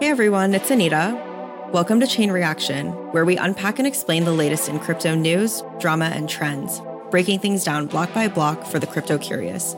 Hey everyone, it's Anita. Welcome to Chain Reaction, where we unpack and explain the latest in crypto news, drama, and trends, breaking things down block by block for the crypto curious.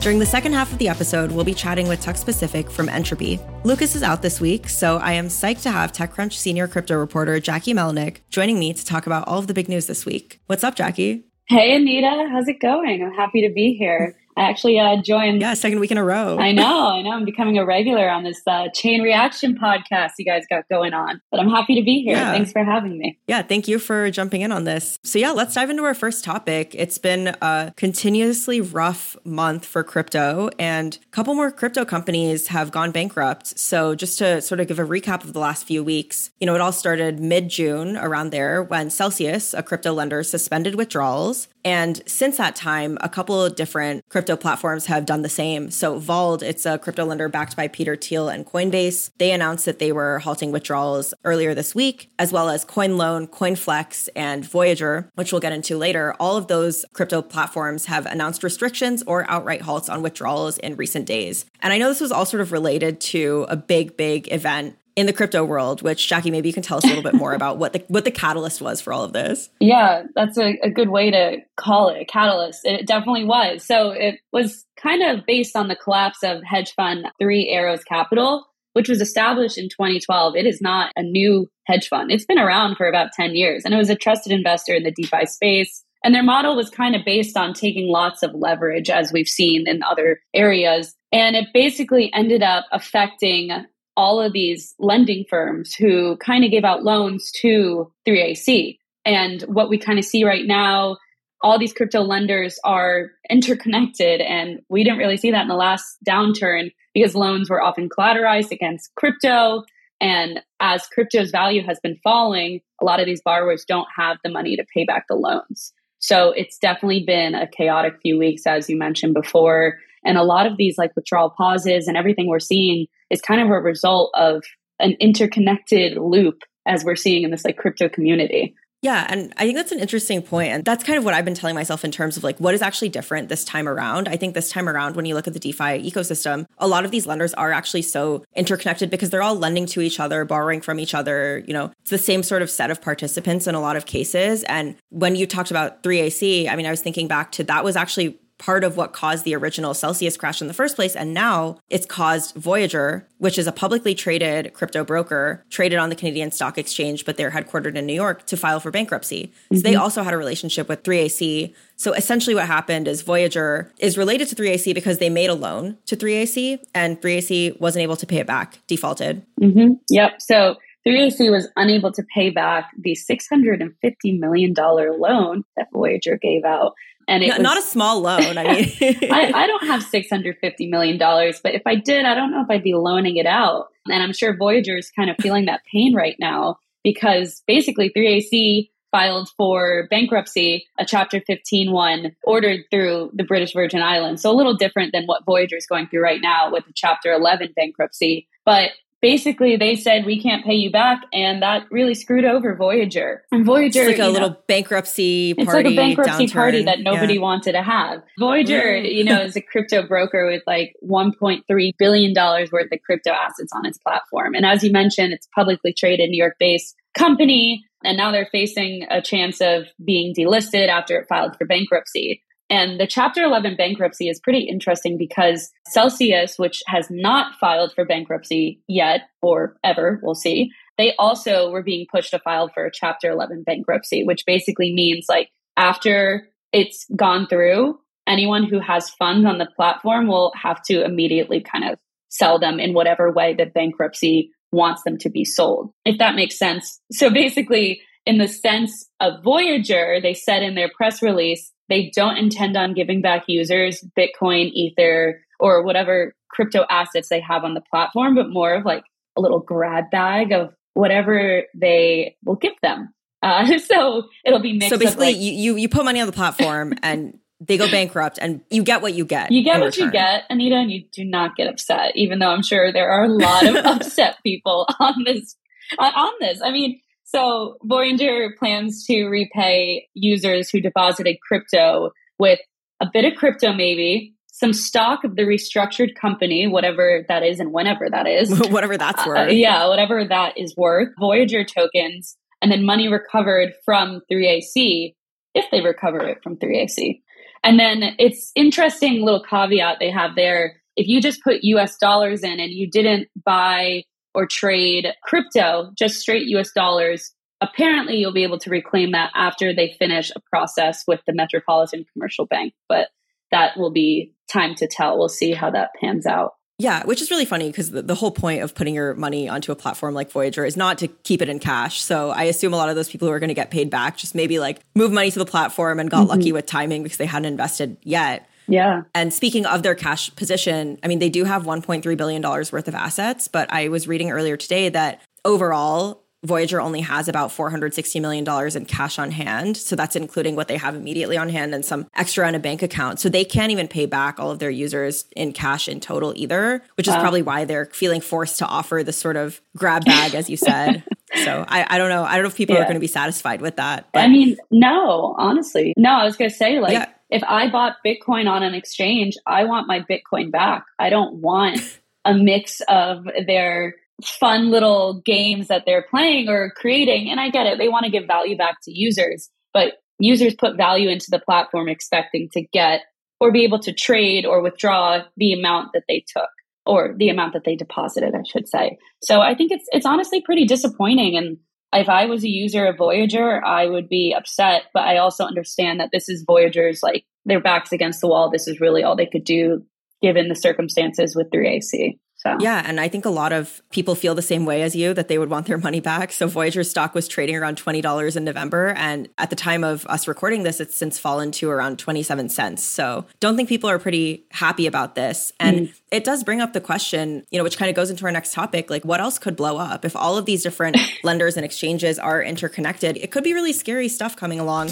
During the second half of the episode, we'll be chatting with Tux Pacific from Entropy. Lucas is out this week, so I am psyched to have TechCrunch senior crypto reporter Jacquie Melinek joining me to talk about all of the big news this week. What's up, Jacquie? Hey, Anita. How's it going? I'm happy to be here. I actually uh, joined. Yeah, second week in a row. I know, I know. I'm becoming a regular on this uh, chain reaction podcast you guys got going on. But I'm happy to be here. Yeah. Thanks for having me. Yeah, thank you for jumping in on this. So, yeah, let's dive into our first topic. It's been a continuously rough month for crypto, and a couple more crypto companies have gone bankrupt. So, just to sort of give a recap of the last few weeks, you know, it all started mid June around there when Celsius, a crypto lender, suspended withdrawals. And since that time, a couple of different crypto platforms have done the same. So, Vauld, it's a crypto lender backed by Peter Thiel and Coinbase. They announced that they were halting withdrawals earlier this week, as well as CoinLoan, CoinFlex, and Voyager, which we'll get into later. All of those crypto platforms have announced restrictions or outright halts on withdrawals in recent days. And I know this was all sort of related to a big, big event in the crypto world, which Jacquie, maybe you can tell us a little bit more about what the what the catalyst was for all of this. Yeah, that's a, a good way to call it a catalyst. It definitely was. So it was kind of based on the collapse of hedge fund Three Arrows Capital, which was established in 2012. It is not a new hedge fund. It's been around for about 10 years and it was a trusted investor in the DeFi space. And their model was kind of based on taking lots of leverage, as we've seen in other areas. And it basically ended up affecting all of these lending firms who kind of gave out loans to 3AC. And what we kind of see right now, all these crypto lenders are interconnected. And we didn't really see that in the last downturn because loans were often collateralized against crypto. And as crypto's value has been falling, a lot of these borrowers don't have the money to pay back the loans. So it's definitely been a chaotic few weeks, as you mentioned before. And a lot of these like withdrawal pauses and everything we're seeing is kind of a result of an interconnected loop as we're seeing in this like crypto community. Yeah, and I think that's an interesting point. And that's kind of what I've been telling myself in terms of like what is actually different this time around. I think this time around, when you look at the DeFi ecosystem, a lot of these lenders are actually so interconnected because they're all lending to each other, borrowing from each other. You know, it's the same sort of set of participants in a lot of cases. And when you talked about 3AC, I mean, I was thinking back to that was actually part of what caused the original Celsius crash in the first place. And now it's caused Voyager, which is a publicly traded crypto broker, traded on the Canadian Stock Exchange, but they're headquartered in New York to file for bankruptcy. Mm-hmm. So they mm-hmm. also had a relationship with 3AC. So essentially, what happened is Voyager is related to 3AC because they made a loan to 3AC and 3AC wasn't able to pay it back, defaulted. Mm-hmm. Yep. So 3AC was unable to pay back the $650 million loan that Voyager gave out and it not, was, not a small loan. I mean, I, I, don't have six hundred fifty million dollars, but if I did, I don't know if I'd be loaning it out. And I'm sure Voyager is kind of feeling that pain right now because basically 3AC filed for bankruptcy, a Chapter 15 one ordered through the British Virgin Islands. So a little different than what Voyager is going through right now with the Chapter 11 bankruptcy. But basically they said we can't pay you back and that really screwed over voyager and voyager it's like a little know, bankruptcy party it's like a bankruptcy downturn. party that nobody yeah. wanted to have voyager mm. you know is a crypto broker with like 1.3 billion dollars worth of crypto assets on its platform and as you mentioned it's publicly traded new york based company and now they're facing a chance of being delisted after it filed for bankruptcy and the Chapter 11 bankruptcy is pretty interesting because Celsius, which has not filed for bankruptcy yet or ever, we'll see, they also were being pushed to file for Chapter 11 bankruptcy, which basically means like after it's gone through, anyone who has funds on the platform will have to immediately kind of sell them in whatever way that bankruptcy wants them to be sold, if that makes sense. So basically, in the sense of Voyager, they said in their press release they don't intend on giving back users Bitcoin, Ether, or whatever crypto assets they have on the platform, but more of like a little grab bag of whatever they will give them. Uh, so it'll be mixed. So basically, like, you, you put money on the platform and they go bankrupt, and you get what you get. You get what return. you get, Anita, and you do not get upset. Even though I'm sure there are a lot of upset people on this on this. I mean, so Voyager plans to repay users who deposited crypto with a bit of crypto, maybe, some stock of the restructured company, whatever that is and whenever that is. whatever that's uh, worth. Uh, yeah, whatever that is worth. Voyager tokens and then money recovered from 3AC if they recover it from 3AC. And then it's interesting little caveat they have there. If you just put US dollars in and you didn't buy or trade crypto, just straight US dollars, apparently you'll be able to reclaim that after they finish a process with the Metropolitan Commercial Bank. But that will be time to tell. We'll see how that pans out. Yeah, which is really funny because the, the, whole point of putting your money onto a platform like Voyager is not to keep it in cash. So I assume a lot of those people who are going to get paid back just maybe like move money to the platform and got mm-hmm. lucky with timing because they hadn't invested yet. Yeah. And speaking of their cash position, I mean, they do have $1.3 billion worth of assets, but I was reading earlier today that overall, Voyager only has about $460 million in cash on hand. So that's including what they have immediately on hand and some extra in a bank account. So they can't even pay back all of their users in cash in total either, which is wow. probably why they're feeling forced to offer this sort of grab bag, as you said. so I, I, don't know. I don't know if people yeah. are going to be satisfied with that. But. I mean, no, honestly. No, I was going to say, like, yeah. If I bought Bitcoin on an exchange, I want my Bitcoin back. I don't want a mix of their fun little games that they're playing or creating. And I get it, they want to give value back to users, but users put value into the platform expecting to get or be able to trade or withdraw the amount that they took or the amount that they deposited, I should say. So I think it's it's honestly pretty disappointing and if I was a user of Voyager, I would be upset, but I also understand that this is Voyager's like their backs against the wall. This is really all they could do given the circumstances with 3AC. So yeah, and I think a lot of people feel the same way as you that they would want their money back. So Voyager stock was trading around twenty dollars in November, and at the time of us recording this, it's since fallen to around twenty seven cents. So don't think people are pretty happy about this, and mm. it does bring up the question, you know, which kind of goes into our next topic, like what else could blow up if all of these different lenders and exchanges are interconnected? It could be really scary stuff coming along.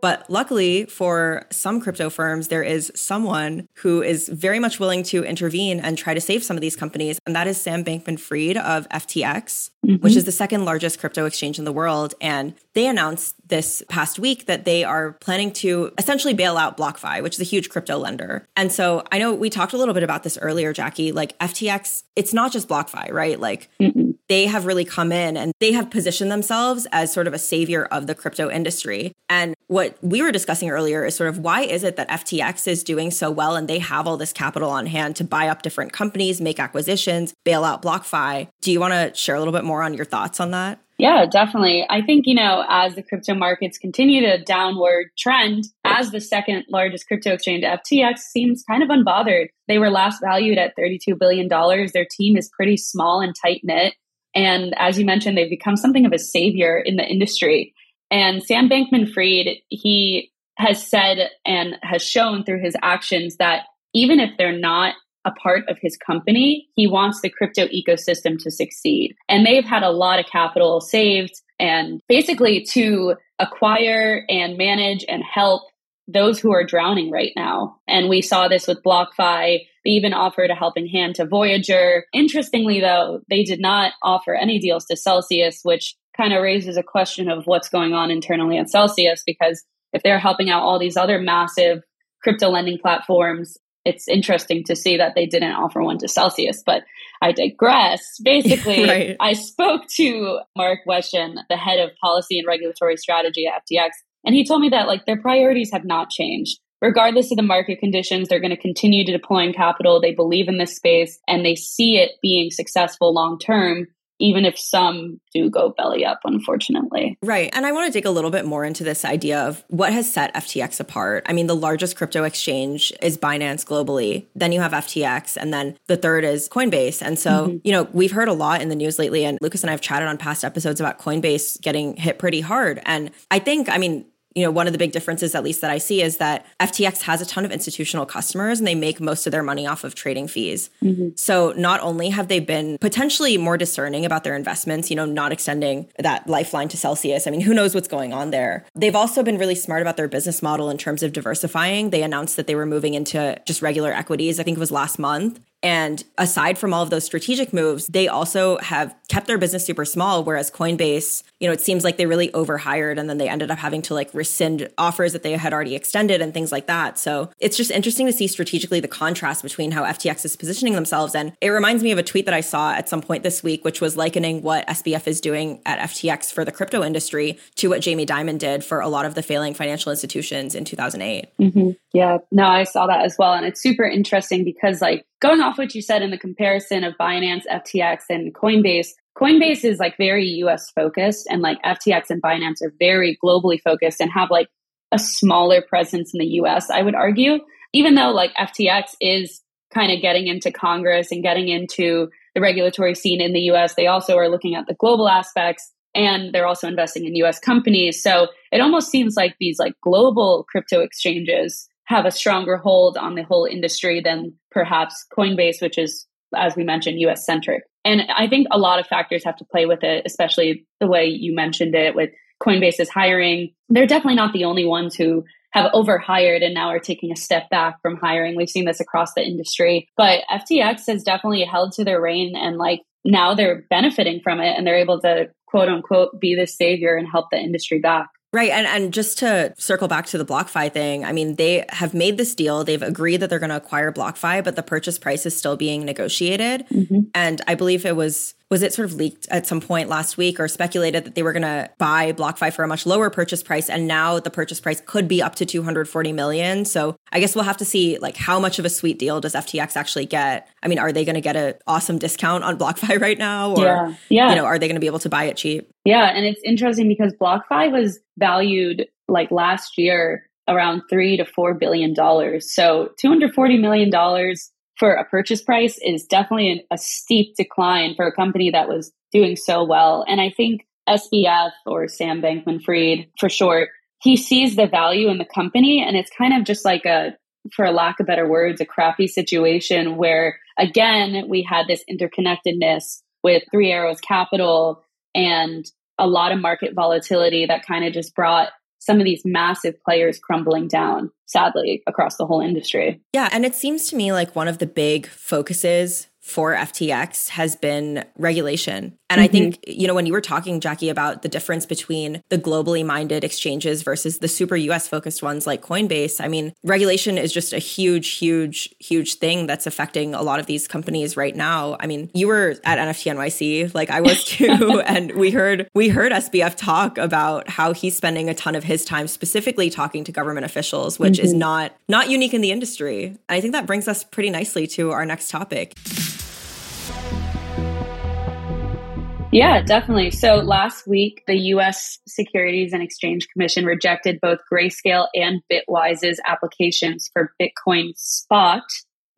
But luckily for some crypto firms, there is someone who is very much willing to intervene and try to save some of these companies. And that is Sam Bankman Fried of FTX, mm-hmm. which is the second largest crypto exchange in the world. And they announced this past week that they are planning to essentially bail out BlockFi, which is a huge crypto lender. And so I know we talked a little bit about this earlier, Jacquie. Like FTX, it's not just BlockFi, right? Like mm they have really come in and they have positioned themselves as sort of a savior of the crypto industry. And what we were discussing earlier is sort of why is it that FTX is doing so well and they have all this capital on hand to buy up different companies, make acquisitions, bail out BlockFi? Do you want to share a little bit more on your thoughts on that? Yeah, definitely. I think, you know, as the crypto markets continue to downward trend, as the second largest crypto exchange, FTX seems kind of unbothered. They were last valued at $32 billion. Their team is pretty small and tight knit. And as you mentioned, they've become something of a savior in the industry. And Sam Bankman Fried, he has said and has shown through his actions that even if they're not a part of his company, he wants the crypto ecosystem to succeed. And they've had a lot of capital saved and basically to acquire and manage and help those who are drowning right now. And we saw this with BlockFi. They even offered a helping hand to Voyager. Interestingly, though, they did not offer any deals to Celsius, which kind of raises a question of what's going on internally at Celsius because if they're helping out all these other massive crypto lending platforms, it's interesting to see that they didn't offer one to Celsius. But I digress. Basically, right. I spoke to Mark Wetjen, the head of policy and regulatory strategy at FTX, and he told me that like their priorities have not changed. Regardless of the market conditions, they're going to continue to deploying capital. They believe in this space and they see it being successful long term even if some do go belly up, unfortunately. Right. And I want to dig a little bit more into this idea of what has set FTX apart. I mean, the largest crypto exchange is Binance globally. Then you have FTX, and then the third is Coinbase. And so, mm-hmm. you know, we've heard a lot in the news lately, and Lucas and I have chatted on past episodes about Coinbase getting hit pretty hard. And I think, I mean, you know, one of the big differences, at least that I see, is that FTX has a ton of institutional customers and they make most of their money off of trading fees. Mm-hmm. So not only have they been potentially more discerning about their investments, you know, not extending that lifeline to Celsius. I mean, who knows what's going on there? They've also been really smart about their business model in terms of diversifying. They announced that they were moving into just regular equities, I think it was last month. And aside from all of those strategic moves, they also have kept their business super small. Whereas Coinbase, you know, it seems like they really overhired and then they ended up having to like rescind offers that they had already extended and things like that. So it's just interesting to see strategically the contrast between how FTX is positioning themselves. And it reminds me of a tweet that I saw at some point this week, which was likening what SBF is doing at FTX for the crypto industry to what Jamie Dimon did for a lot of the failing financial institutions in 2008. Mm-hmm. Yeah, no, I saw that as well. And it's super interesting because, like, going off what you said in the comparison of Binance, FTX, and Coinbase, Coinbase is like very US focused, and like FTX and Binance are very globally focused and have like a smaller presence in the US, I would argue. Even though like FTX is kind of getting into Congress and getting into the regulatory scene in the US, they also are looking at the global aspects and they're also investing in US companies. So it almost seems like these like global crypto exchanges have a stronger hold on the whole industry than perhaps Coinbase, which is, as we mentioned, US centric. And I think a lot of factors have to play with it, especially the way you mentioned it with Coinbase's hiring. They're definitely not the only ones who have overhired and now are taking a step back from hiring. We've seen this across the industry, but FTX has definitely held to their reign and like now they're benefiting from it and they're able to quote unquote be the savior and help the industry back. Right. And and just to circle back to the BlockFi thing, I mean, they have made this deal. They've agreed that they're going to acquire BlockFi, but the purchase price is still being negotiated. Mm-hmm. And I believe it was was it sort of leaked at some point last week or speculated that they were going to buy BlockFi for a much lower purchase price and now the purchase price could be up to 240 million. So I guess we'll have to see like how much of a sweet deal does FTX actually get? I mean, are they going to get an awesome discount on BlockFi right now or yeah. Yeah. you know, are they going to be able to buy it cheap? Yeah, and it's interesting because BlockFi was valued like last year around 3 to 4 billion dollars. So 240 million dollars for a purchase price is definitely a steep decline for a company that was doing so well. And I think SBF or Sam Bankman Fried for short, he sees the value in the company and it's kind of just like a, for lack of better words, a crappy situation where again, we had this interconnectedness with Three Arrows Capital and a lot of market volatility that kind of just brought some of these massive players crumbling down, sadly, across the whole industry. Yeah. And it seems to me like one of the big focuses for FTX has been regulation. And mm-hmm. I think, you know, when you were talking, Jacquie, about the difference between the globally minded exchanges versus the super US focused ones like Coinbase, I mean, regulation is just a huge, huge, huge thing that's affecting a lot of these companies right now. I mean, you were at NFT NYC, like I was too, and we heard we heard SBF talk about how he's spending a ton of his time specifically talking to government officials, which mm-hmm. is not not unique in the industry. And I think that brings us pretty nicely to our next topic. Yeah, definitely. So last week, the US Securities and Exchange Commission rejected both Grayscale and Bitwise's applications for Bitcoin spot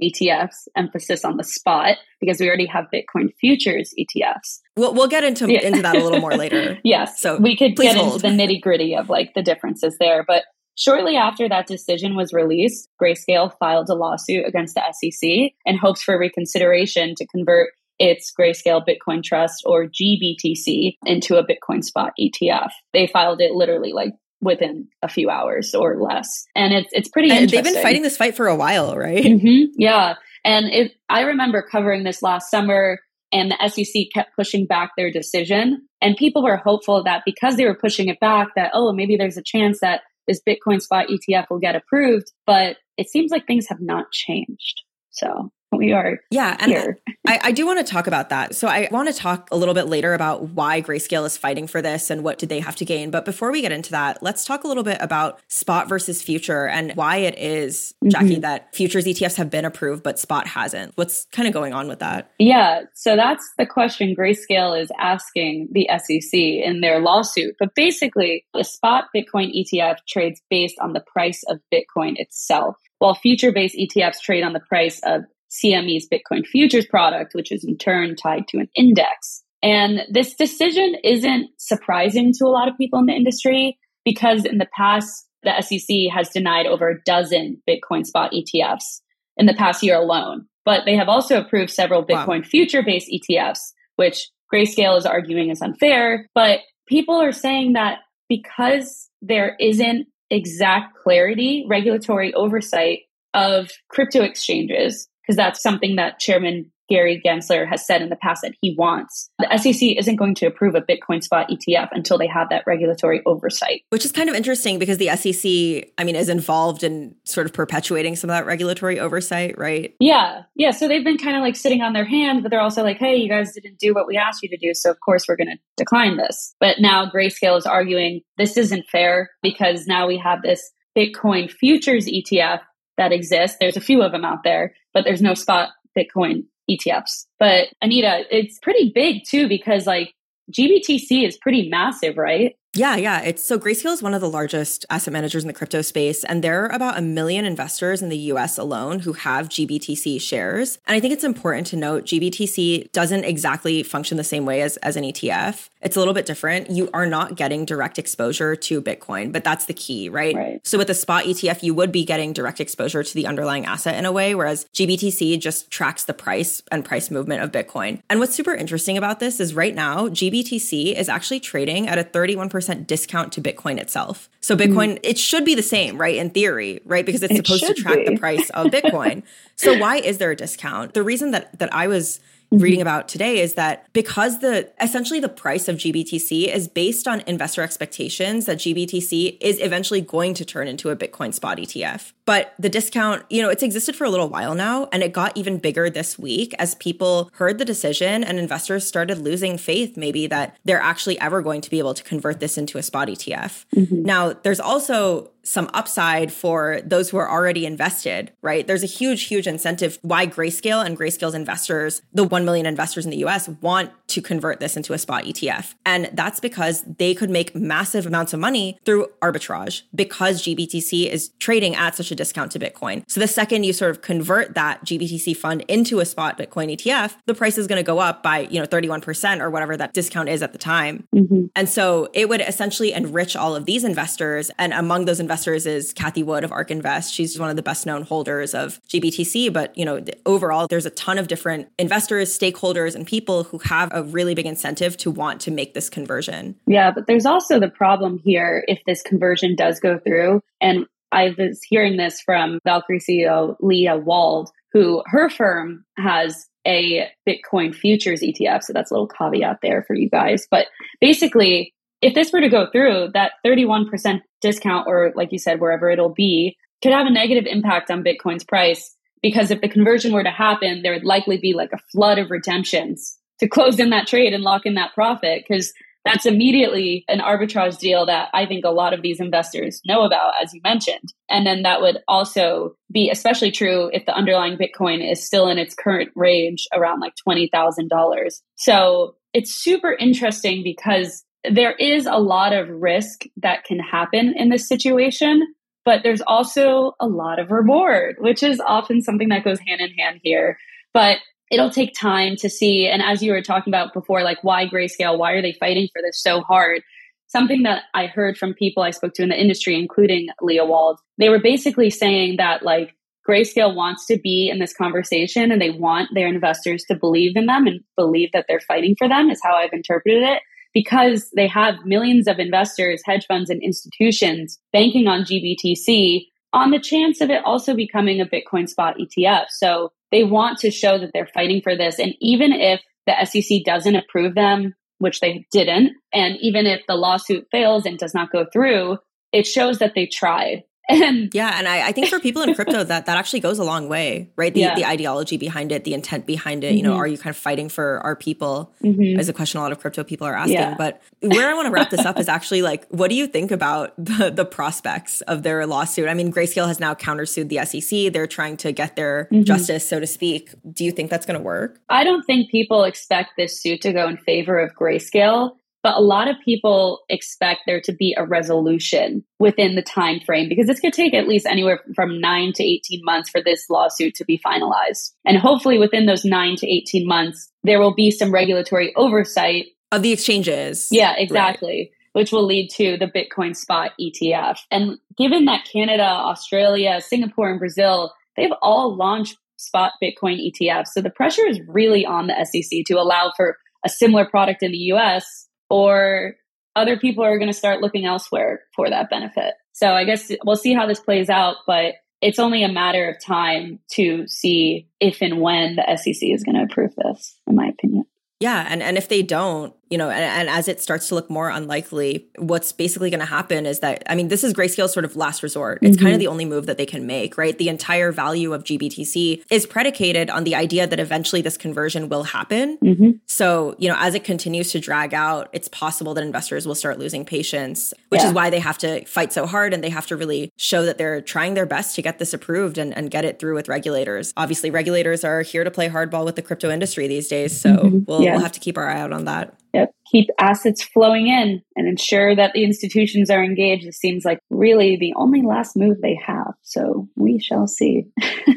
ETFs, emphasis on the spot, because we already have Bitcoin futures ETFs. We'll, we'll get into, yeah. into that a little more later. yes. So we could get hold. into the nitty gritty of like the differences there. But shortly after that decision was released, Grayscale filed a lawsuit against the SEC in hopes for reconsideration to convert its Grayscale Bitcoin Trust or GBTC into a Bitcoin spot ETF. They filed it literally like within a few hours or less. And it's it's pretty and They've been fighting this fight for a while, right? Mm-hmm. Yeah. And it, I remember covering this last summer and the SEC kept pushing back their decision. And people were hopeful that because they were pushing it back, that, oh, maybe there's a chance that this Bitcoin spot ETF will get approved. But it seems like things have not changed. So we are yeah and I, I, do want to talk about that. So i want to talk a little bit later about why grayscale is fighting for this and what did they have to gain. But before we get into that let's talk a little bit about spot versus future and why it is, jacquie mm-hmm. that futures etfs have been approved but spot hasn't. What's kind of going on with that? Yeah so that's the question grayscale is asking the sec in their lawsuit. But basically the spot bitcoin etf trades based on the price of bitcoin itself while future based etfs trade on the price of CME's Bitcoin futures product, which is in turn tied to an index. And this decision isn't surprising to a lot of people in the industry because in the past, the SEC has denied over a dozen Bitcoin spot ETFs in the past year alone. But they have also approved several Bitcoin wow. future based ETFs, which Grayscale is arguing is unfair. But people are saying that because there isn't exact clarity, regulatory oversight of crypto exchanges, because that's something that Chairman Gary Gensler has said in the past that he wants. The SEC isn't going to approve a Bitcoin spot ETF until they have that regulatory oversight. Which is kind of interesting because the SEC, I mean, is involved in sort of perpetuating some of that regulatory oversight, right? Yeah. Yeah. So they've been kind of like sitting on their hands, but they're also like, hey, you guys didn't do what we asked you to do. So of course we're going to decline this. But now Grayscale is arguing this isn't fair because now we have this Bitcoin futures ETF that exists. There's a few of them out there, but there's no spot Bitcoin ETFs. But Anita, it's pretty big too because like GBTC is pretty massive, right? Yeah, yeah. It's so Grayscale is one of the largest asset managers in the crypto space, and there are about a million investors in the US alone who have GBTC shares. And I think it's important to note GBTC doesn't exactly function the same way as, as an ETF. It's a little bit different. You are not getting direct exposure to Bitcoin, but that's the key, right? right? So with a spot ETF, you would be getting direct exposure to the underlying asset in a way, whereas GBTC just tracks the price and price movement of Bitcoin. And what's super interesting about this is right now, GBTC is actually trading at a 31% percent discount to Bitcoin itself. So Bitcoin, mm. it should be the same, right? In theory, right? Because it's it supposed to track be. the price of Bitcoin. so why is there a discount? The reason that that I was mm-hmm. reading about today is that because the essentially the price of GBTC is based on investor expectations that GBTC is eventually going to turn into a Bitcoin spot ETF. But the discount, you know, it's existed for a little while now and it got even bigger this week as people heard the decision and investors started losing faith maybe that they're actually ever going to be able to convert this into a spot ETF. Mm-hmm. Now, there's also some upside for those who are already invested, right? There's a huge, huge incentive why Grayscale and Grayscale's investors, the 1 million investors in the US, want to convert this into a spot ETF. And that's because they could make massive amounts of money through arbitrage because GBTC is trading at such a discount to Bitcoin. So the second you sort of convert that GBTC fund into a spot Bitcoin ETF, the price is going to go up by, you know, 31% or whatever that discount is at the time. Mm-hmm. And so it would essentially enrich all of these investors. And among those investors is Cathie Wood of ARK Invest. She's one of the best known holders of GBTC. But, you know, overall, there's a ton of different investors, stakeholders, and people who have a really big incentive to want to make this conversion. Yeah, but there's also the problem here if this conversion does go through. And I was hearing this from Valkyrie CEO Leah Wald, who her firm has a Bitcoin futures ETF. So that's a little caveat there for you guys. But basically, if this were to go through, that 31% discount, or like you said, wherever it'll be, could have a negative impact on Bitcoin's price. Because if the conversion were to happen, there would likely be like a flood of redemptions to close in that trade and lock in that profit. Because that's immediately an arbitrage deal that I think a lot of these investors know about, as you mentioned. And then that would also be especially true if the underlying Bitcoin is still in its current range around like $20,000. So it's super interesting because there is a lot of risk that can happen in this situation, but there's also a lot of reward, which is often something that goes hand in hand here. But it'll take time to see. And as you were talking about before, like why grayscale? Why are they fighting for this so hard? Something that I heard from people I spoke to in the industry, including Leah Wald, they were basically saying that like Grayscale wants to be in this conversation and they want their investors to believe in them and believe that they're fighting for them, is how I've interpreted it because they have millions of investors, hedge funds, and institutions banking on GBTC on the chance of it also becoming a Bitcoin spot ETF. So they want to show that they're fighting for this. And even if the SEC doesn't approve them, which they didn't, and even if the lawsuit fails and does not go through, it shows that they tried. And yeah, and I, I, think for people in crypto that that actually goes a long way, right? The, yeah. the ideology behind it, the intent behind it. Mm-hmm. You know, mm-hmm. are you kind of fighting for our people? Mm-hmm. Is a question a lot of crypto people are asking. Yeah. But where I want to wrap this up is actually like, what do you think about the the prospects of their lawsuit? I mean, Grayscale has now countersued the SEC. They're trying to get their mm-hmm. justice, so to speak. Do you think that's going to work? I don't think people expect this suit to go in favor of Grayscale but a lot of people expect there to be a resolution within the time frame because this could take at least anywhere from 9 to 18 months for this lawsuit to be finalized and hopefully within those 9 to 18 months there will be some regulatory oversight of the exchanges yeah exactly right. Which will lead to the Bitcoin spot ETF. And given that Canada, Australia, Singapore, and Brazil, they've all launched spot Bitcoin ETFs. So the pressure is really on the SEC to allow for a similar product in the US or other people are going to start looking elsewhere for that benefit. So I guess we'll see how this plays out, but it's only a matter of time to see if and when the SEC is going to approve this, in my opinion. Yeah, and and if they don't, you know, and, and, as it starts to look more unlikely, what's basically going to happen is that, I mean, this is Grayscale's sort of last resort. It's mm-hmm. kind of the only move that they can make, right? The entire value of GBTC is predicated on the idea that eventually this conversion will happen. Mm-hmm. So, you know, as it continues to drag out, it's possible that investors will start losing patience, which yeah. is why they have to fight so hard and they have to really show that they're trying their best to get this approved and, and get it through with regulators. Obviously, regulators are here to play hardball with the crypto industry these days. So mm-hmm. we'll, yeah. we'll have to keep our eye out on that. Yep. Keep assets flowing in and ensure that the institutions are engaged. It seems like really the only last move they have. So we shall see.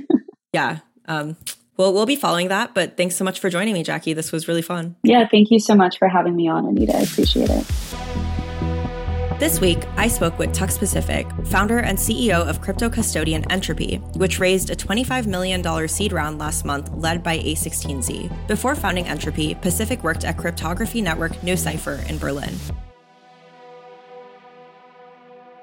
yeah. Um, well, we'll be following that. But thanks so much for joining me, Jacquie. This was really fun. Yeah. Thank you so much for having me on, Anita. I appreciate it. This week, I spoke with Tux Pacific, founder and CEO of crypto custodian Entropy, which raised a $25 million seed round last month led by A16Z. Before founding Entropy, Pacific worked at cryptography network NuCypher in Berlin.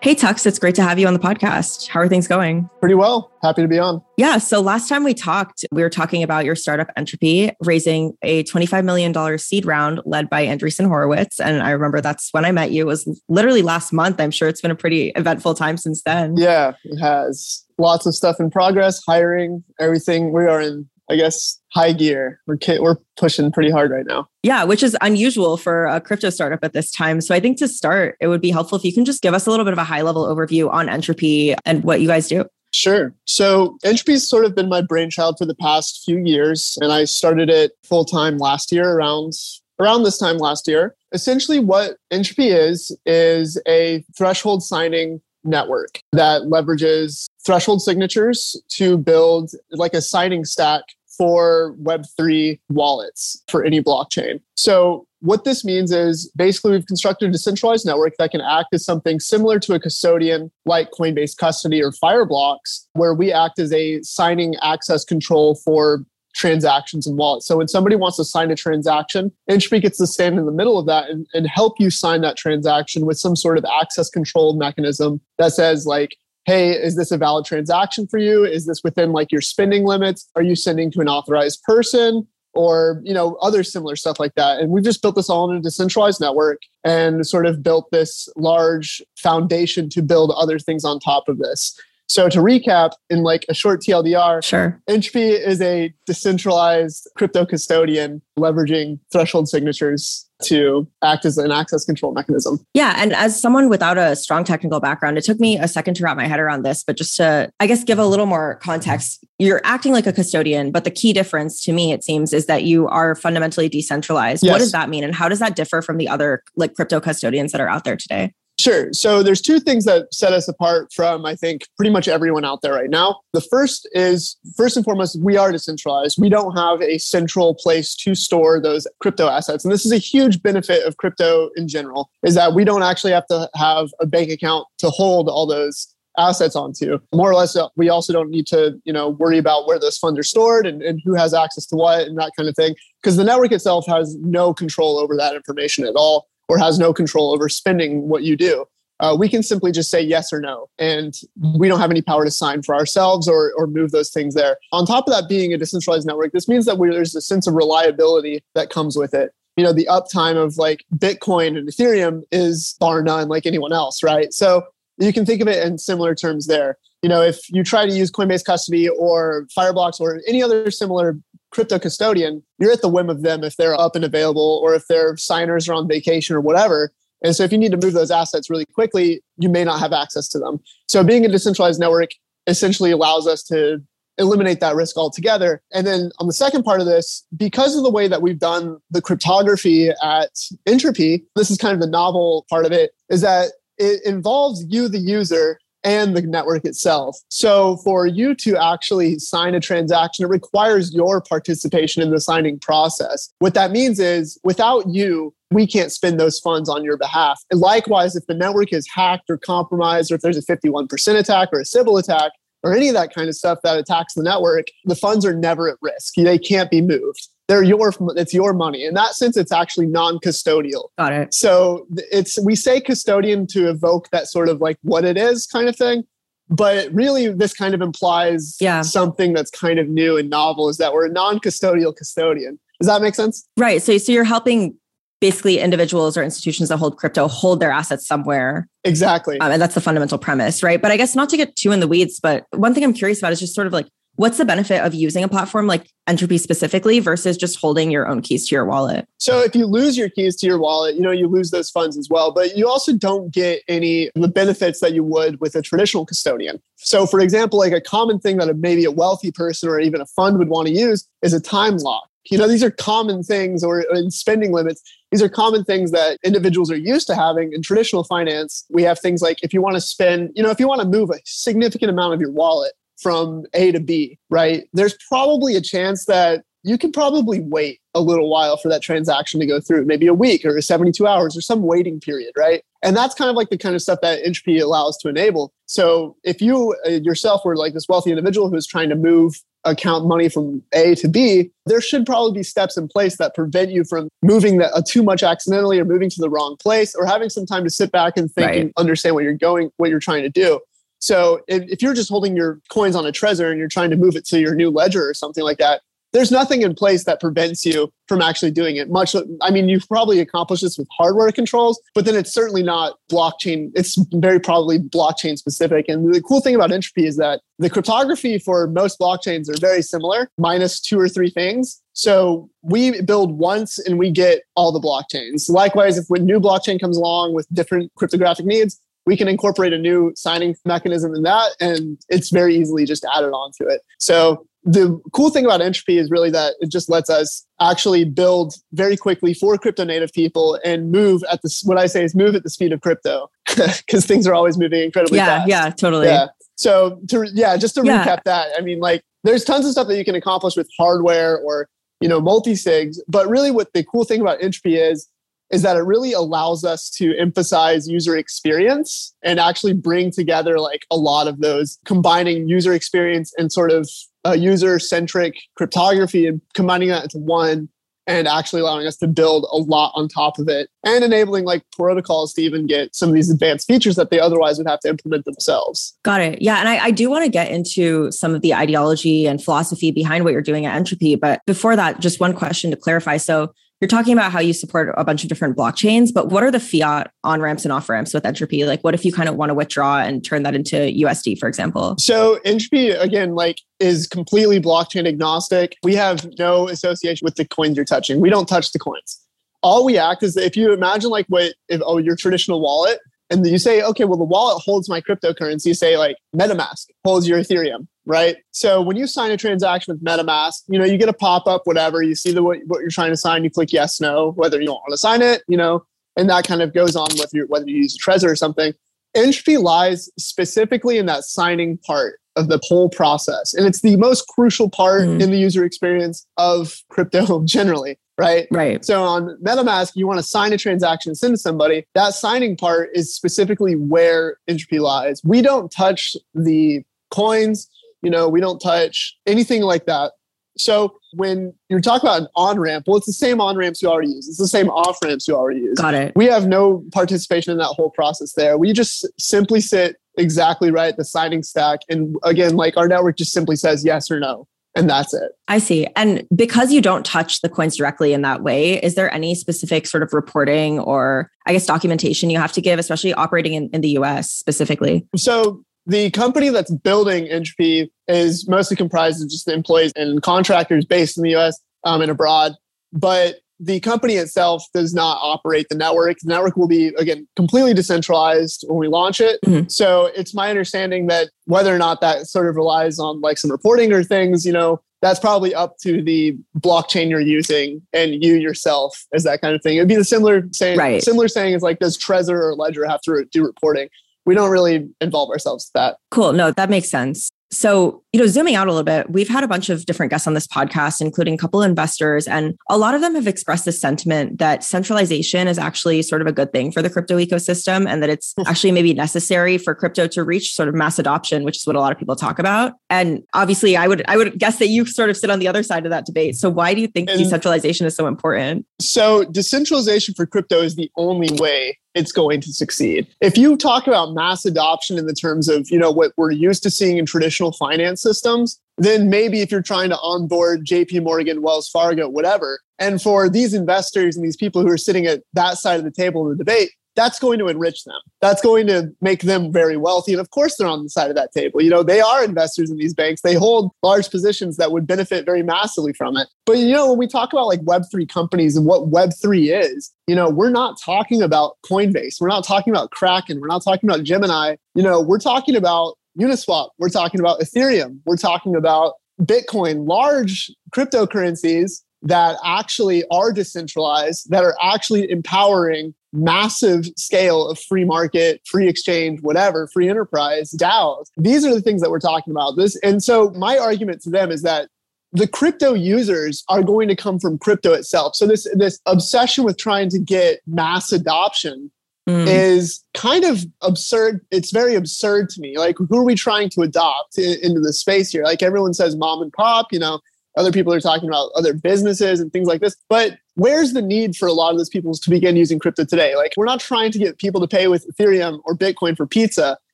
Hey, Tux, it's great to have you on the podcast. How are things going? Pretty well. Happy to be on. Yeah. So last time we talked, we were talking about your startup Entropy raising a $25 million seed round led by Andreessen Horowitz. And I remember that's when I met you. It was literally last month. I'm sure it's been a pretty eventful time since then. Yeah, it has. Lots of stuff in progress, hiring, everything. We are in I guess high gear. We're we're pushing pretty hard right now. Yeah, which is unusual for a crypto startup at this time. So I think to start, it would be helpful if you can just give us a little bit of a high level overview on Entropy and what you guys do. Sure. So Entropy's sort of been my brainchild for the past few years, and I started it full time last year around around this time last year. Essentially, what Entropy is is a threshold signing network that leverages threshold signatures to build like a signing stack for Web3 wallets for any blockchain. So, what this means is basically we've constructed a decentralized network that can act as something similar to a custodian like Coinbase Custody or Fireblocks, where we act as a signing access control for transactions and wallets. So when somebody wants to sign a transaction, Entropy gets to stand in the middle of that and, and help you sign that transaction with some sort of access control mechanism that says like, hey, is this a valid transaction for you? Is this within like your spending limits? Are you sending to an authorized person? Or, you know, other similar stuff like that. And we've just built this all in a decentralized network and sort of built this large foundation to build other things on top of this. So to recap, in like a short TLDR, sure. Entropy is a decentralized crypto custodian leveraging threshold signatures to act as an access control mechanism. Yeah. And as someone without a strong technical background, it took me a second to wrap my head around this, but just to, I guess, give a little more context, you're acting like a custodian, but the key difference to me, it seems, is that you are fundamentally decentralized. Yes. What does that mean? And how does that differ from the other like crypto custodians that are out there today? Sure. So there's two things that set us apart from, I think, pretty much everyone out there right now. The first is, first and foremost, we are decentralized. We don't have a central place to store those crypto assets. And this is a huge benefit of crypto in general, is that we don't actually have to have a bank account to hold all those assets onto. More or less, uh, we also don't need to, you know, worry about where those funds are stored and, and who has access to what and that kind of thing. Because the network itself has no control over that information at all or has no control over spending what you do. Uh, we can simply just say yes or no. And we don't have any power to sign for ourselves or, or move those things there. On top of that, being a decentralized network, this means that we, there's a sense of reliability that comes with it. You know, the uptime of like Bitcoin and Ethereum is bar none like anyone else, right? So you can think of it in similar terms there. You know, if you try to use Coinbase Custody or Fireblocks or any other similar crypto custodian, you're at the whim of them if they're up and available or if their signers are on vacation or whatever. And so if you need to move those assets really quickly, you may not have access to them. So being a decentralized network essentially allows us to eliminate that risk altogether. And then on the second part of this, because of the way that we've done the cryptography at Entropy, this is kind of the novel part of it, is that it involves you, the user, and the network itself. So for you to actually sign a transaction, it requires your participation in the signing process. What that means is without you, we can't spend those funds on your behalf. And likewise, if the network is hacked or compromised, or if there's a 51% attack or a Sybil attack, or any of that kind of stuff that attacks the network, the funds are never at risk. They can't be moved they're your it's your money in that sense it's actually non-custodial got it so it's we say custodian to evoke that sort of like what it is kind of thing But really, this kind of implies yeah. something that's kind of new and novel is that we're a non custodial custodian. Does that make sense? Right. So, so you're helping basically individuals or institutions that hold crypto hold their assets somewhere. Exactly. Um, and that's the fundamental premise, right? But I guess not to get too in the weeds, but one thing I'm curious about is just sort of like what's the benefit of using a platform like Entropy specifically versus just holding your own keys to your wallet? So if you lose your keys to your wallet, you know, you lose those funds as well, but you also don't get any the benefits that you would with a traditional custodian. So for example, like a common thing that a, maybe a wealthy person or even a fund would want to use is a time lock. You know, these are common things or in spending limits. These are common things that individuals are used to having in traditional finance. We have things like if you want to spend, you know, if you want to move a significant amount of your wallet, from A to B, right? There's probably a chance that you can probably wait a little while for that transaction to go through, maybe a week or 72 hours or some waiting period, right? And that's kind of like the kind of stuff that Entropy allows to enable. So if you uh, yourself were like this wealthy individual who's trying to move account money from A to B, there should probably be steps in place that prevent you from moving that uh, too much accidentally or moving to the wrong place or having some time to sit back and think right. and understand what you're going, what you're trying to do. So if, if you're just holding your coins on a Trezor and you're trying to move it to your new ledger or something like that, there's nothing in place that prevents you from actually doing it. Much, I mean, you've probably accomplished this with hardware controls, but then it's certainly not blockchain. It's very probably blockchain specific. And the cool thing about Entropy is that the cryptography for most blockchains are very similar, minus two or three things. So we build once and we get all the blockchains. Likewise, if a new blockchain comes along with different cryptographic needs, we can incorporate a new signing mechanism in that and it's very easily just added onto it. So the cool thing about entropy is really that it just lets us actually build very quickly for crypto native people and move at the what I say is move at the speed of crypto because things are always moving incredibly yeah, fast. Yeah, yeah, totally. Yeah. So to yeah, just to yeah. recap that, I mean like there's tons of stuff that you can accomplish with hardware or you know multi-sigs, but really what the cool thing about entropy is is that it really allows us to emphasize user experience and actually bring together like a lot of those combining user experience and sort of uh, user centric cryptography and combining that into one and actually allowing us to build a lot on top of it and enabling like protocols to even get some of these advanced features that they otherwise would have to implement themselves. Got it. Yeah. And I, I do want to get into some of the ideology and philosophy behind what you're doing at Entropy. But before that, just one question to clarify. So you're talking about how you support a bunch of different blockchains, but what are the fiat on ramps and off ramps with Entropy? Like, what if you kind of want to withdraw and turn that into USD, for example? So, Entropy, again, like is completely blockchain agnostic. We have no association with the coins you're touching. We don't touch the coins. All we act is if you imagine like what if oh your traditional wallet, and you say, okay, well, the wallet holds my cryptocurrency. Say like MetaMask holds your Ethereum, right? So when you sign a transaction with MetaMask, you know, you get a pop up, whatever. You see the what, what you're trying to sign. You click yes, no, whether you don't want to sign it, you know, and that kind of goes on with your whether you use a Trezor or something. Entropy lies specifically in that signing part of the whole process, and it's the most crucial part mm. in the user experience of crypto generally right? Right. So on MetaMask, you want to sign a transaction, send to somebody. That signing part is specifically where entropy lies. We don't touch the coins, you know, we don't touch anything like that. So when you're talking about an on ramp, well, it's the same on ramps you already use. It's the same off ramps you already use. Got it. We have no participation in that whole process there. We just simply sit exactly right the signing stack. And again, like our network just simply says yes or no and that's it. I see. And because you don't touch the coins directly in that way, is there any specific sort of reporting or I guess documentation you have to give, especially operating in, in the US specifically? So the company that's building Entropy is mostly comprised of just the employees and contractors based in the US um, and abroad. But the company itself does not operate the network. The network will be, again, completely decentralized when we launch it. Mm-hmm. So it's my understanding that whether or not that sort of relies on like some reporting or things, you know, that's probably up to the blockchain you're using and you yourself as that kind of thing. It'd be the similar saying, right. similar saying is like, does Trezor or Ledger have to do reporting? We don't really involve ourselves with that. Cool. No, that makes sense. So, you know, zooming out a little bit, we've had a bunch of different guests on this podcast, including a couple of investors, and a lot of them have expressed this sentiment that centralization is actually sort of a good thing for the crypto ecosystem and that it's actually maybe necessary for crypto to reach sort of mass adoption, which is what a lot of people talk about. And obviously, I would I would guess that you sort of sit on the other side of that debate. So, why do you think and decentralization is so important? So, decentralization for crypto is the only way it's going to succeed. If you talk about mass adoption in the terms of, you know, what we're used to seeing in traditional finance systems, then maybe if you're trying to onboard JP Morgan, Wells Fargo, whatever, and for these investors and these people who are sitting at that side of the table in the debate, that's going to enrich them. That's going to make them very wealthy. And of course, they're on the side of that table. You know, they are investors in these banks. They hold large positions that would benefit very massively from it. But, you know, when we talk about like Web3 companies and what Web3 is, you know, we're not talking about Coinbase. We're not talking about Kraken. We're not talking about Gemini. You know, we're talking about Uniswap. We're talking about Ethereum. We're talking about Bitcoin, large cryptocurrencies that actually are decentralized, that are actually empowering massive scale of free market, free exchange, whatever, free enterprise, DAOs. These are the things that we're talking about. This and so my argument to them is that the crypto users are going to come from crypto itself. So this this obsession with trying to get mass adoption mm. is kind of absurd. It's very absurd to me. Like who are we trying to adopt in, into the space here? Like everyone says mom and pop, you know, other people are talking about other businesses and things like this. But where's the need for a lot of those people to begin using crypto today? Like, we're not trying to get people to pay with Ethereum or Bitcoin for pizza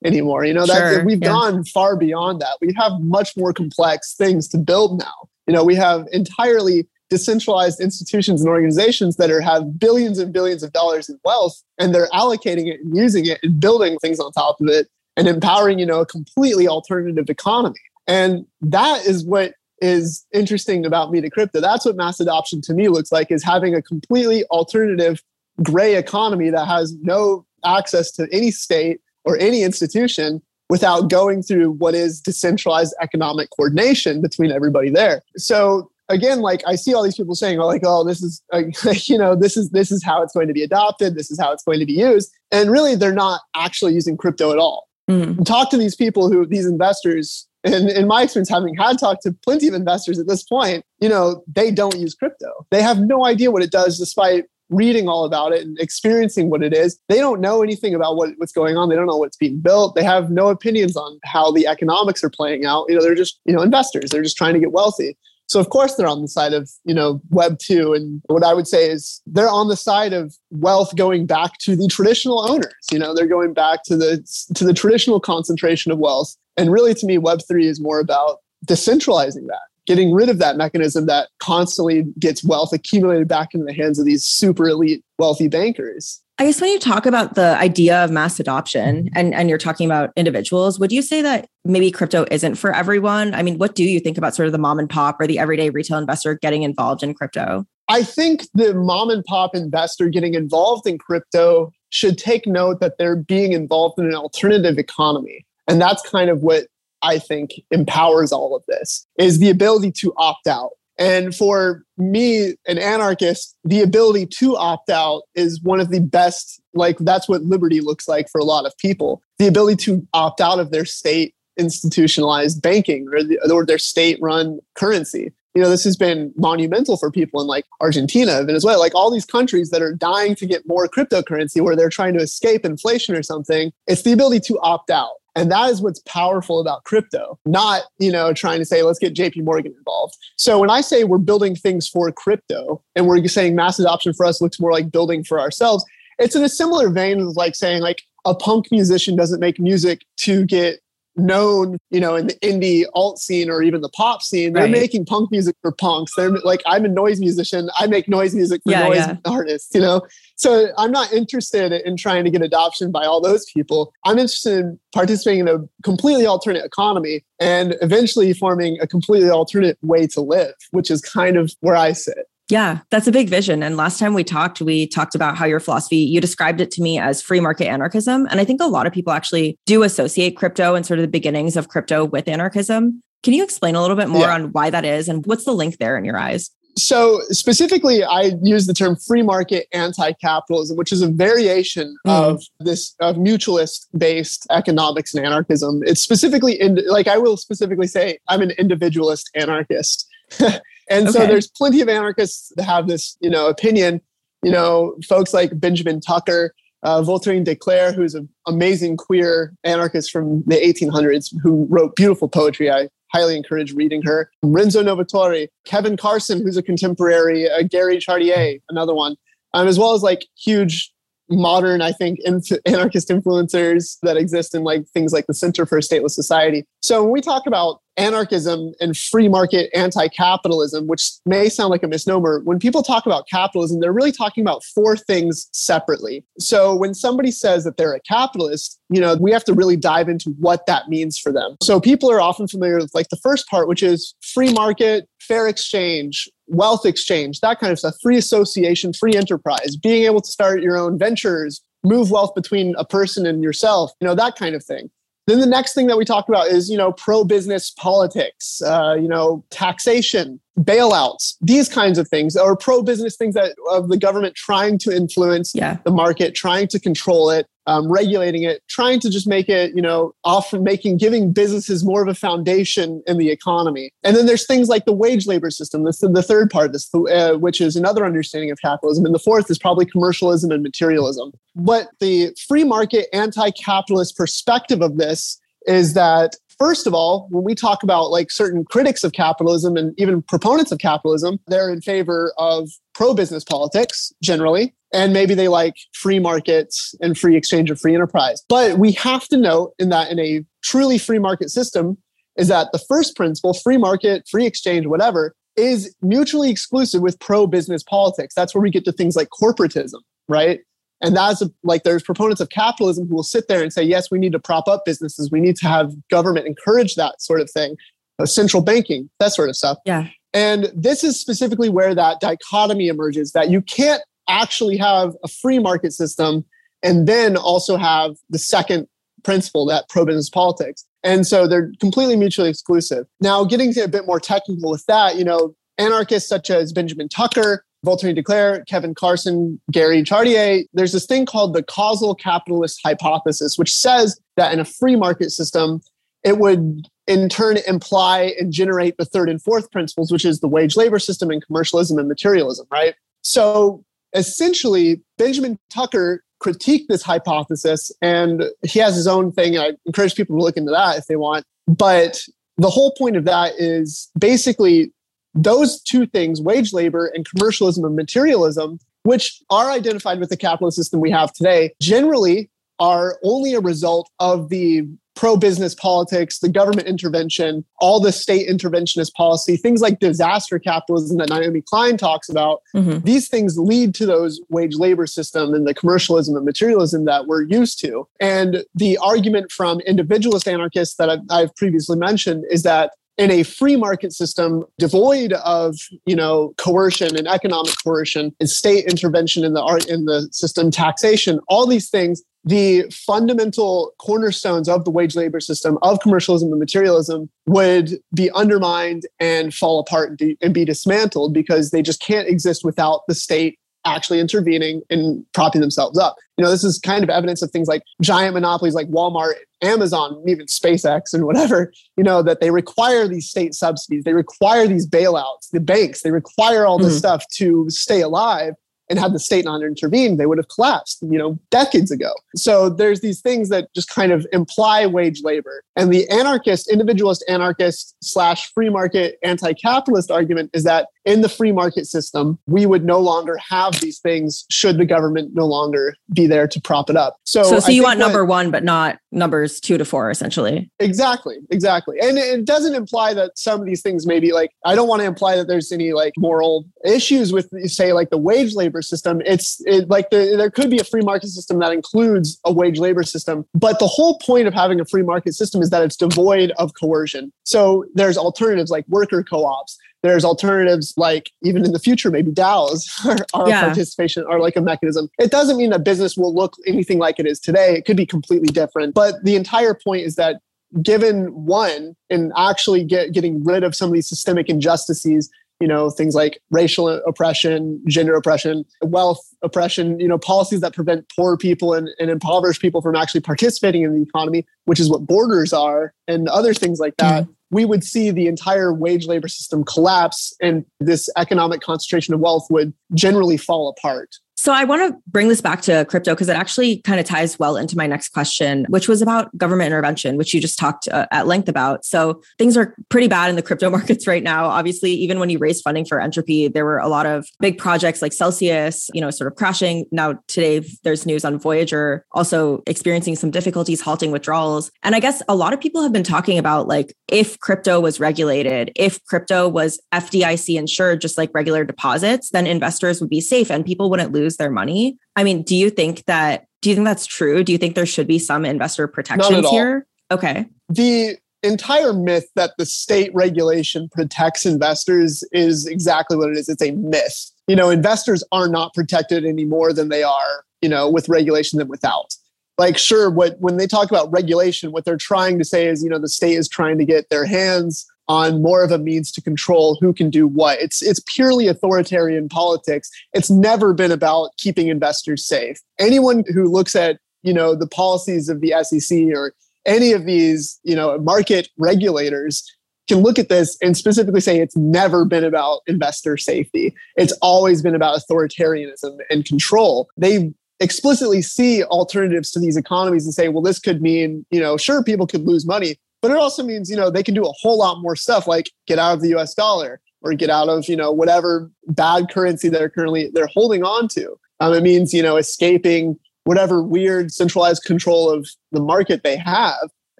anymore. You know, that sure, we've yeah. gone far beyond that. We have much more complex things to build now. You know, we have entirely decentralized institutions and organizations that are have billions and billions of dollars in wealth and they're allocating it and using it and building things on top of it and empowering, you know, a completely alternative economy. And that is what is interesting about me to crypto. That's what mass adoption to me looks like is having a completely alternative gray economy that has no access to any state or any institution without going through what is decentralized economic coordination between everybody there. So again, like I see all these people saying, oh, like, oh, this is, uh, you know, this is this is how it's going to be adopted. This is how it's going to be used, and really, they're not actually using crypto at all. Mm. Talk to these people who these investors and in my experience, having had talked to plenty of investors at this point, you know, they don't use crypto. They have no idea what it does despite reading all about it and experiencing what it is. They don't know anything about what, what's going on. They don't know what's being built. They have no opinions on how the economics are playing out. You know, they're just, you know, investors. They're just trying to get wealthy. So of course they're on the side of, you know, web 2 and what I would say is they're on the side of wealth going back to the traditional owners. You know, they're going back to the to the traditional concentration of wealth and really, to me, Web3 is more about decentralizing that, getting rid of that mechanism that constantly gets wealth accumulated back into the hands of these super elite wealthy bankers. I guess when you talk about the idea of mass adoption and, and you're talking about individuals, would you say that maybe crypto isn't for everyone? I mean, what do you think about sort of the mom and pop or the everyday retail investor getting involved in crypto? I think the mom and pop investor getting involved in crypto should take note that they're being involved in an alternative economy. And that's kind of what I think empowers all of this is the ability to opt out. And for me, an anarchist, the ability to opt out is one of the best, like, that's what liberty looks like for a lot of people. The ability to opt out of their state institutionalized banking or, the, or their state run currency. You know, this has been monumental for people in like Argentina, Venezuela, like all these countries that are dying to get more cryptocurrency where they're trying to escape inflation or something. It's the ability to opt out. And that is what's powerful about crypto, not, you know, trying to say, let's get JP Morgan involved. So when I say we're building things for crypto and we're saying mass adoption for us looks more like building for ourselves, it's in a similar vein of like saying like a punk musician doesn't make music to get known, you know, in the indie alt scene or even the pop scene. They're right. making punk music for punks. They're like, I'm a noise musician. I make noise music for yeah, noise yeah. artists, you know? So I'm not interested in trying to get adoption by all those people. I'm interested in participating in a completely alternate economy and eventually forming a completely alternate way to live, which is kind of where I sit. Yeah, that's a big vision. And last time we talked, we talked about how your philosophy, you described it to me as free market anarchism. And I think a lot of people actually do associate crypto and sort of the beginnings of crypto with anarchism. Can you explain a little bit more yeah. on why that is and what's the link there in your eyes? So, specifically, I use the term free market anti capitalism, which is a variation mm. of this of mutualist based economics and anarchism. It's specifically in, like, I will specifically say I'm an individualist anarchist. And okay. so there's plenty of anarchists that have this, you know, opinion. You know, folks like Benjamin Tucker, uh, Voltairine de Cleyre, who's an amazing queer anarchist from the 1800s who wrote beautiful poetry. I highly encourage reading her. Renzo Novatore, Kevin Carson, who's a contemporary, uh, Gary Chartier, another one, um, as well as like huge modern, I think, anarchist influencers that exist in like things like the Center for a Stateless Society. So when we talk about anarchism and free market anti-capitalism, which may sound like a misnomer, when people talk about capitalism, they're really talking about four things separately. So when somebody says that they're a capitalist, you know, we have to really dive into what that means for them. So people are often familiar with like the first part, which is free market, fair exchange, wealth exchange, that kind of stuff, free association, free enterprise, being able to start your own ventures, move wealth between a person and yourself, you know, that kind of thing. Then the next thing that we talk about is, you know, pro-business politics, uh, you know, taxation, bailouts, these kinds of things, or pro-business things that of the government trying to influence yeah. the market, trying to control it, um, regulating it, trying to just make it, you know, often making giving businesses more of a foundation in the economy. And then there's things like the wage labor system. That's the, the third part of this, uh, which is another understanding of capitalism. And the fourth is probably commercialism and materialism. But the free market anti-capitalist perspective of this is that first of all, when we talk about like certain critics of capitalism and even proponents of capitalism, they're in favor of pro business politics generally. And maybe they like free markets and free exchange of free enterprise. But we have to note in that in a truly free market system is that the first principle, free market, free exchange, whatever, is mutually exclusive with pro business politics. That's where we get to things like corporatism, right? And that's like there's proponents of capitalism who will sit there and say, yes, we need to prop up businesses. We need to have government encourage that sort of thing, uh, central banking, that sort of stuff. Yeah. And this is specifically where that dichotomy emerges that you can't actually have a free market system and then also have the second principle, that pro business politics. And so they're completely mutually exclusive. Now, getting to a bit more technical with that, you know, anarchists such as Benjamin Tucker, Voltaire de Cleyre, Kevin Carson, Gary Chartier, there's this thing called the causal capitalist hypothesis, which says that in a free market system, it would in turn imply and generate the third and fourth principles, which is the wage labor system and commercialism and materialism, right? So essentially, Benjamin Tucker critiqued this hypothesis and he has his own thing. I encourage people to look into that if they want. But the whole point of that is basically those two things, wage labor and commercialism and materialism, which are identified with the capitalist system we have today, generally are only a result of the pro business politics, the government intervention, all the state interventionist policy, things like disaster capitalism that Naomi Klein talks about. Mm-hmm. These things lead to those wage labor system and the commercialism and materialism that we're used to. And the argument from individualist anarchists that I've, I've previously mentioned is that in a free market system devoid of you know coercion and economic coercion and state intervention in the art in the system taxation all these things the fundamental cornerstones of the wage labor system of commercialism and materialism would be undermined and fall apart and, and be dismantled because they just can't exist without the state actually intervening and propping themselves up. You know, this is kind of evidence of things like giant monopolies like Walmart, Amazon, even SpaceX and whatever, you know, that they require these state subsidies, they require these bailouts, the banks, they require all this mm-hmm. stuff to stay alive and had the state not intervened, they would have collapsed, you know, decades ago. So there's these things that just kind of imply wage labor. And the anarchist, individualist anarchist slash free market anti-capitalist argument is that in the free market system, we would no longer have these things should the government no longer be there to prop it up. So, so, so you want number one, but not numbers two to four, essentially. Exactly, exactly. And it doesn't imply that some of these things maybe like, I don't want to imply that there's any like moral issues with, say, like the wage labor system. It's it, like the, there could be a free market system that includes a wage labor system. But the whole point of having a free market system is that it's devoid of coercion. So there's alternatives like worker co ops there's alternatives like even in the future, maybe DAOs are, yeah. participation are like a mechanism. It doesn't mean that business will look anything like it is today. It could be completely different. But the entire point is that given one and actually get, getting rid of some of these systemic injustices you know things like racial oppression gender oppression wealth oppression you know policies that prevent poor people and, and impoverished people from actually participating in the economy which is what borders are and other things like that mm-hmm we would see the entire wage labor system collapse and this economic concentration of wealth would generally fall apart. So I want to bring this back to crypto because it actually kind of ties well into my next question, which was about government intervention, which you just talked uh, at length about. So things are pretty bad in the crypto markets right now. Obviously, even when you raise funding for Entropy, there were a lot of big projects like Celsius, you know, sort of crashing. Now today there's news on Voyager also experiencing some difficulties halting withdrawals. And I guess a lot of people have been talking about like if crypto was regulated, if crypto was FDIC insured just like regular deposits, then investors would be safe and people wouldn't lose lose their money. I mean, do you think that do you think that's true? Do you think there should be some investor protections here? Okay. The entire myth that the state regulation protects investors is exactly what it is. It's a myth. You know, investors are not protected any more than they are, you know, with regulation than without. Like, sure, what when they talk about regulation, what they're trying to say is, you know, the state is trying to get their hands on more of a means to control who can do what. It's it's purely authoritarian politics. It's never been about keeping investors safe. Anyone who looks at, you know, the policies of the SEC or any of these, you know, market regulators can look at this and specifically say it's never been about investor safety. It's always been about authoritarianism and control. They explicitly see alternatives to these economies and say, well, this could mean, you know, sure, people could lose money, but it also means, you know, they can do a whole lot more stuff like get out of the US dollar or get out of, you know, whatever bad currency they're currently they're holding on to. Um, it means, you know, escaping whatever weird centralized control of the market they have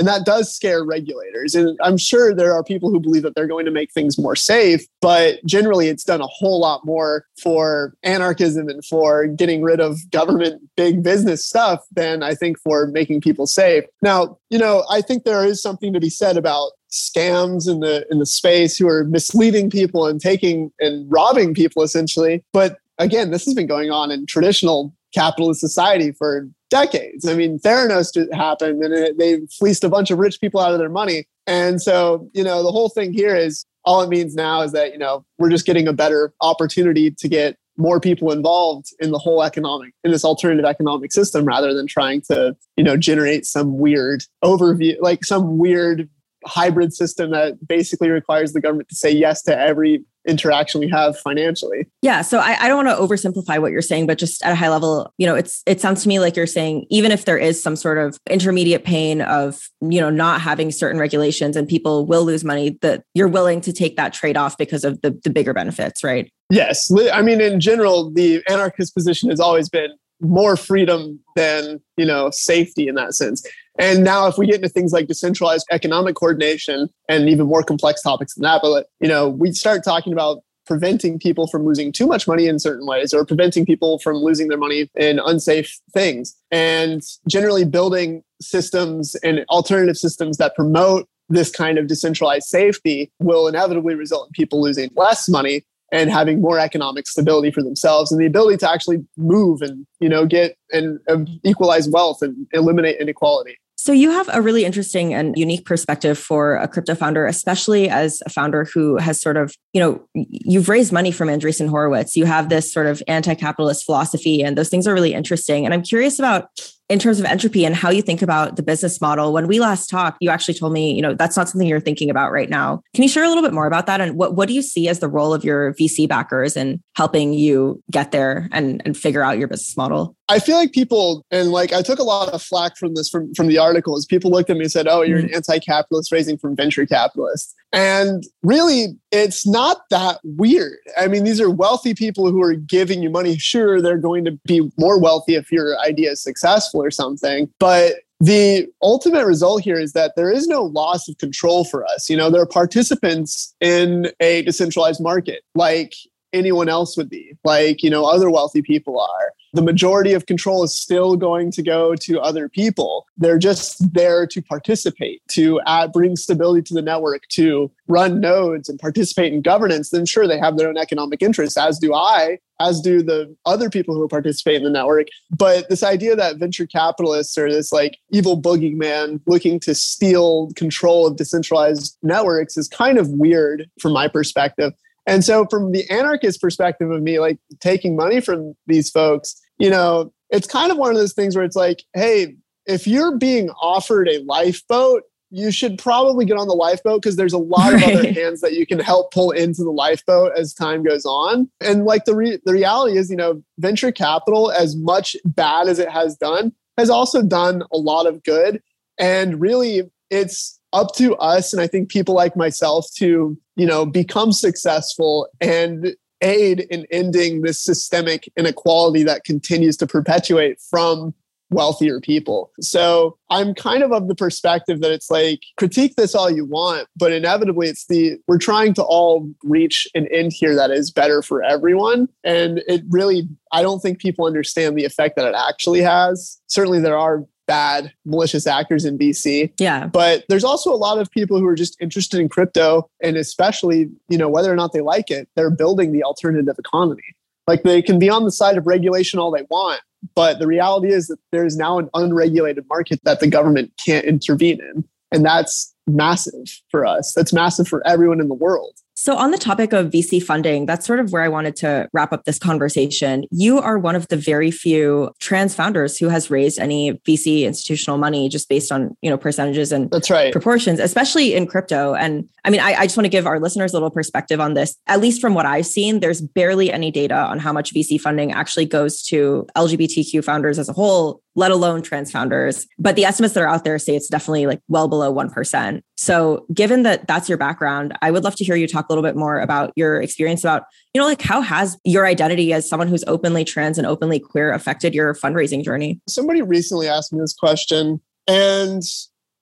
and that does scare regulators. And I'm sure there are people who believe that they're going to make things more safe, but generally it's done a whole lot more for anarchism and for getting rid of government big business stuff than I think for making people safe. Now, you know, I think there is something to be said about scams in the in the space who are misleading people and taking and robbing people essentially. But again, this has been going on in traditional capitalist society for decades. I mean, Theranos happened and it, they fleeced a bunch of rich people out of their money. And so, you know, the whole thing here is all it means now is that, you know, we're just getting a better opportunity to get more people involved in the whole economic in this alternative economic system rather than trying to you know generate some weird overview like some weird hybrid system that basically requires the government to say yes to every interaction we have financially. Yeah. So I, I don't want to oversimplify what you're saying, but just at a high level, you know, it's it sounds to me like you're saying even if there is some sort of intermediate pain of, you know, not having certain regulations and people will lose money, that you're willing to take that trade-off because of the, the bigger benefits, right? Yes. I mean, in general, the anarchist position has always been more freedom than, you know, safety in that sense. And now, if we get into things like decentralized economic coordination and even more complex topics than that, but you know, we start talking about preventing people from losing too much money in certain ways or preventing people from losing their money in unsafe things. And generally building systems and alternative systems that promote this kind of decentralized safety will inevitably result in people losing less money and having more economic stability for themselves and the ability to actually move and you know get and uh, equalize wealth and eliminate inequality so you have a really interesting and unique perspective for a crypto founder, especially as a founder who has sort of, you know, you've raised money from Andreessen Horowitz. You have this sort of anti-capitalist philosophy, and those things are really interesting. And I'm curious about in terms of entropy and how you think about the business model. When we last talked, you actually told me, you know, that's not something you're thinking about right now. Can you share a little bit more about that? And what, what do you see as the role of your VC backers in helping you get there and, and figure out your business model? I feel like people, and like I took a lot of flack from this from, from the articles. People looked at me and said, Oh, you're mm-hmm. an anti capitalist raising from venture capitalists. And really, it's not that weird. I mean, these are wealthy people who are giving you money. Sure, they're going to be more wealthy if your idea is successful or something. But the ultimate result here is that there is no loss of control for us. You know, there are participants in a decentralized market like anyone else would be, like, you know, other wealthy people are the majority of control is still going to go to other people. They're just there to participate, to add, bring stability to the network, to run nodes and participate in governance. Then, sure, they have their own economic interests, as do I, as do the other people who participate in the network. But this idea that venture capitalists are this like evil boogeyman looking to steal control of decentralized networks is kind of weird from my perspective. And so, from the anarchist perspective of me, like taking money from these folks, you know, it's kind of one of those things where it's like, hey, if you're being offered a lifeboat you should probably get on the lifeboat because there's a lot of other hands that you can help pull into the lifeboat as time goes on. And like the re- the reality is, you know, venture capital, as much bad as it has done, has also done a lot of good. And really, it's up to us, and I think people like myself, to you know become successful and aid in ending this systemic inequality that continues to perpetuate from wealthier people. So I'm kind of of the perspective that it's like critique this all you want, but inevitably it's the we're trying to all reach an end here that is better for everyone. And it really, I don't think people understand the effect that it actually has. Certainly there are bad malicious actors in VC. Yeah. But there's also a lot of people who are just interested in crypto and especially, you know, whether or not they like it, they're building the alternative economy. Like they can be on the side of regulation all they want, but the reality is that there is now an unregulated market that the government can't intervene in. And that's massive for us. That's massive for everyone in the world. So, on the topic of VC funding, that's sort of where I wanted to wrap up this conversation. You are one of the very few trans founders who has raised any VC institutional money just based on you know percentages and that's right proportions, especially in crypto. And I mean, I, I just want to give our listeners a little perspective on this. At least from what I've seen, there's barely any data on how much VC funding actually goes to LGBTQ founders as a whole, let alone trans founders. But the estimates that are out there say it's definitely like well below 1%. So, given that that's your background, I would love to hear you talk a little bit more about your experience about, you know, like how has your identity as someone who's openly trans and openly queer affected your fundraising journey? Somebody recently asked me this question, and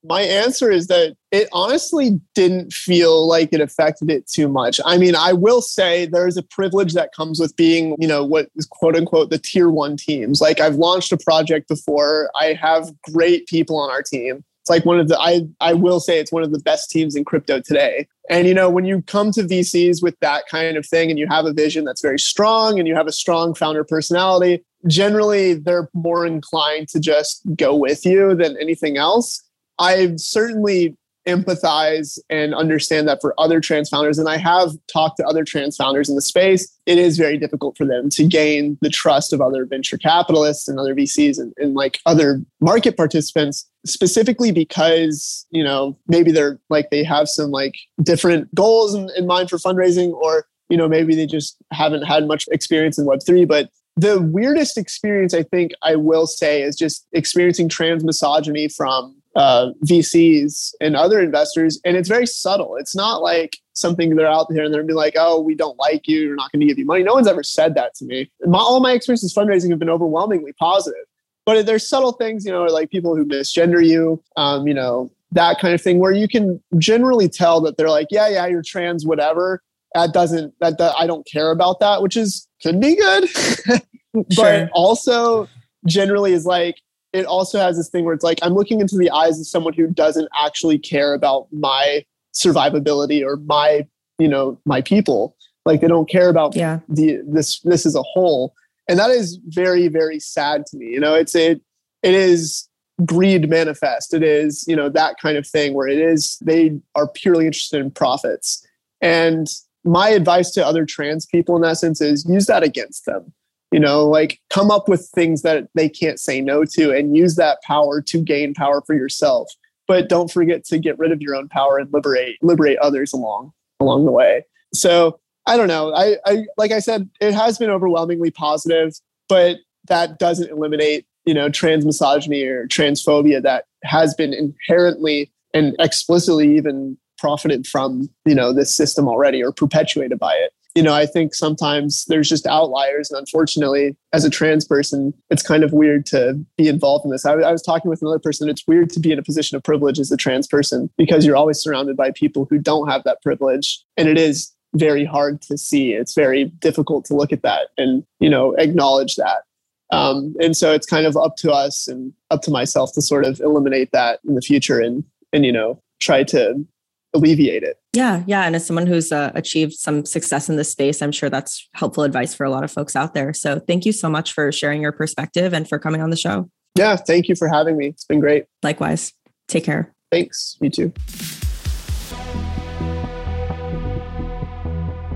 my answer is that it honestly didn't feel like it affected it too much. I mean, I will say there's a privilege that comes with being, you know, what is quote unquote the tier one teams. Like I've launched a project before, I have great people on our team. It's like one of the, I, I will say it's one of the best teams in crypto today. And, you know, when you come to VCs with that kind of thing and you have a vision that's very strong and you have a strong founder personality, generally they're more inclined to just go with you than anything else. I certainly empathize and understand that for other trans founders, and I have talked to other trans founders in the space, it is very difficult for them to gain the trust of other venture capitalists and other VCs and, and like other market participants, specifically because, you know, maybe they're like they have some like different goals in, in mind for fundraising, or, you know, maybe they just haven't had much experience in Web3. But the weirdest experience I think I will say is just experiencing trans misogyny from uh, VCs and other investors, and it's very subtle. It's not like something they're out there and they're be like, "Oh, we don't like you. We're not going to give you money." No one's ever said that to me. My, all my experiences fundraising have been overwhelmingly positive, but there's subtle things, you know, like people who misgender you, um, you know, that kind of thing, where you can generally tell that they're like, "Yeah, yeah, you're trans, whatever." That doesn't that, that I don't care about that, which is could be good, but sure. also generally is like it also has this thing where it's like I'm looking into the eyes of someone who doesn't actually care about my survivability or my, you know, my people. Like they don't care about yeah. the this this as a whole. And that is very, very sad to me. You know, it's it it is greed manifest. It is, you know, that kind of thing where it is they are purely interested in profits. And my advice to other trans people in that sense is use that against them you know like come up with things that they can't say no to and use that power to gain power for yourself. But don't forget to get rid of your own power and liberate liberate others along along the way. So i don't know. I, I like i said it has been overwhelmingly positive but that doesn't eliminate you know trans misogyny or transphobia that has been inherently and explicitly even profited from you know this system already or perpetuated by it you know, I think sometimes there's just outliers. And unfortunately, as a trans person, it's kind of weird to be involved in this. I, I, was talking with another person. It's weird to be in a position of privilege as a trans person because you're always surrounded by people who don't have that privilege. And it is very hard to see. It's very difficult to look at that and, you know, acknowledge that. Um, and so it's kind of up to us and up to myself to sort of eliminate that in the future and, and, you know, try to alleviate it. Yeah, yeah. And as someone who's uh, achieved some success in this space, I'm sure that's helpful advice for a lot of folks out there. So thank you so much for sharing your perspective and for coming on the show. Yeah, thank you for having me. It's been great. Likewise. Take care. Thanks. You too.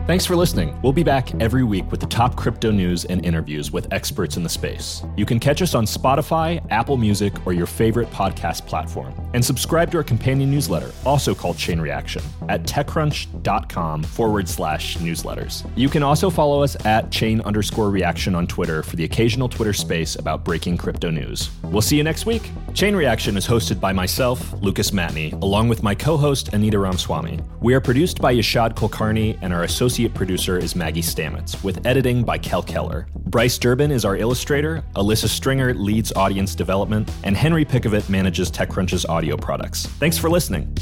Thanks for listening. We'll be back every week with the top crypto news and interviews with experts in the space. You can catch us on Spotify, Apple Music, or your favorite podcast platform. And subscribe to our companion newsletter, also called Chain Reaction, at techcrunch.com forward slash newsletters. You can also follow us at chain underscore reaction on Twitter for the occasional Twitter space about breaking crypto news. We'll see you next week. Chain Reaction is hosted by myself, Lucas Matney, along with my co host, Anita Ramaswamy. We are produced by Yashad Kulkarni, and our associate producer is Maggie Stamets, with editing by Kel Keller. Bryce Durbin is our illustrator, Alyssa Stringer leads audience development, and Henry Pickavet manages TechCrunch's audio products. Thanks for listening.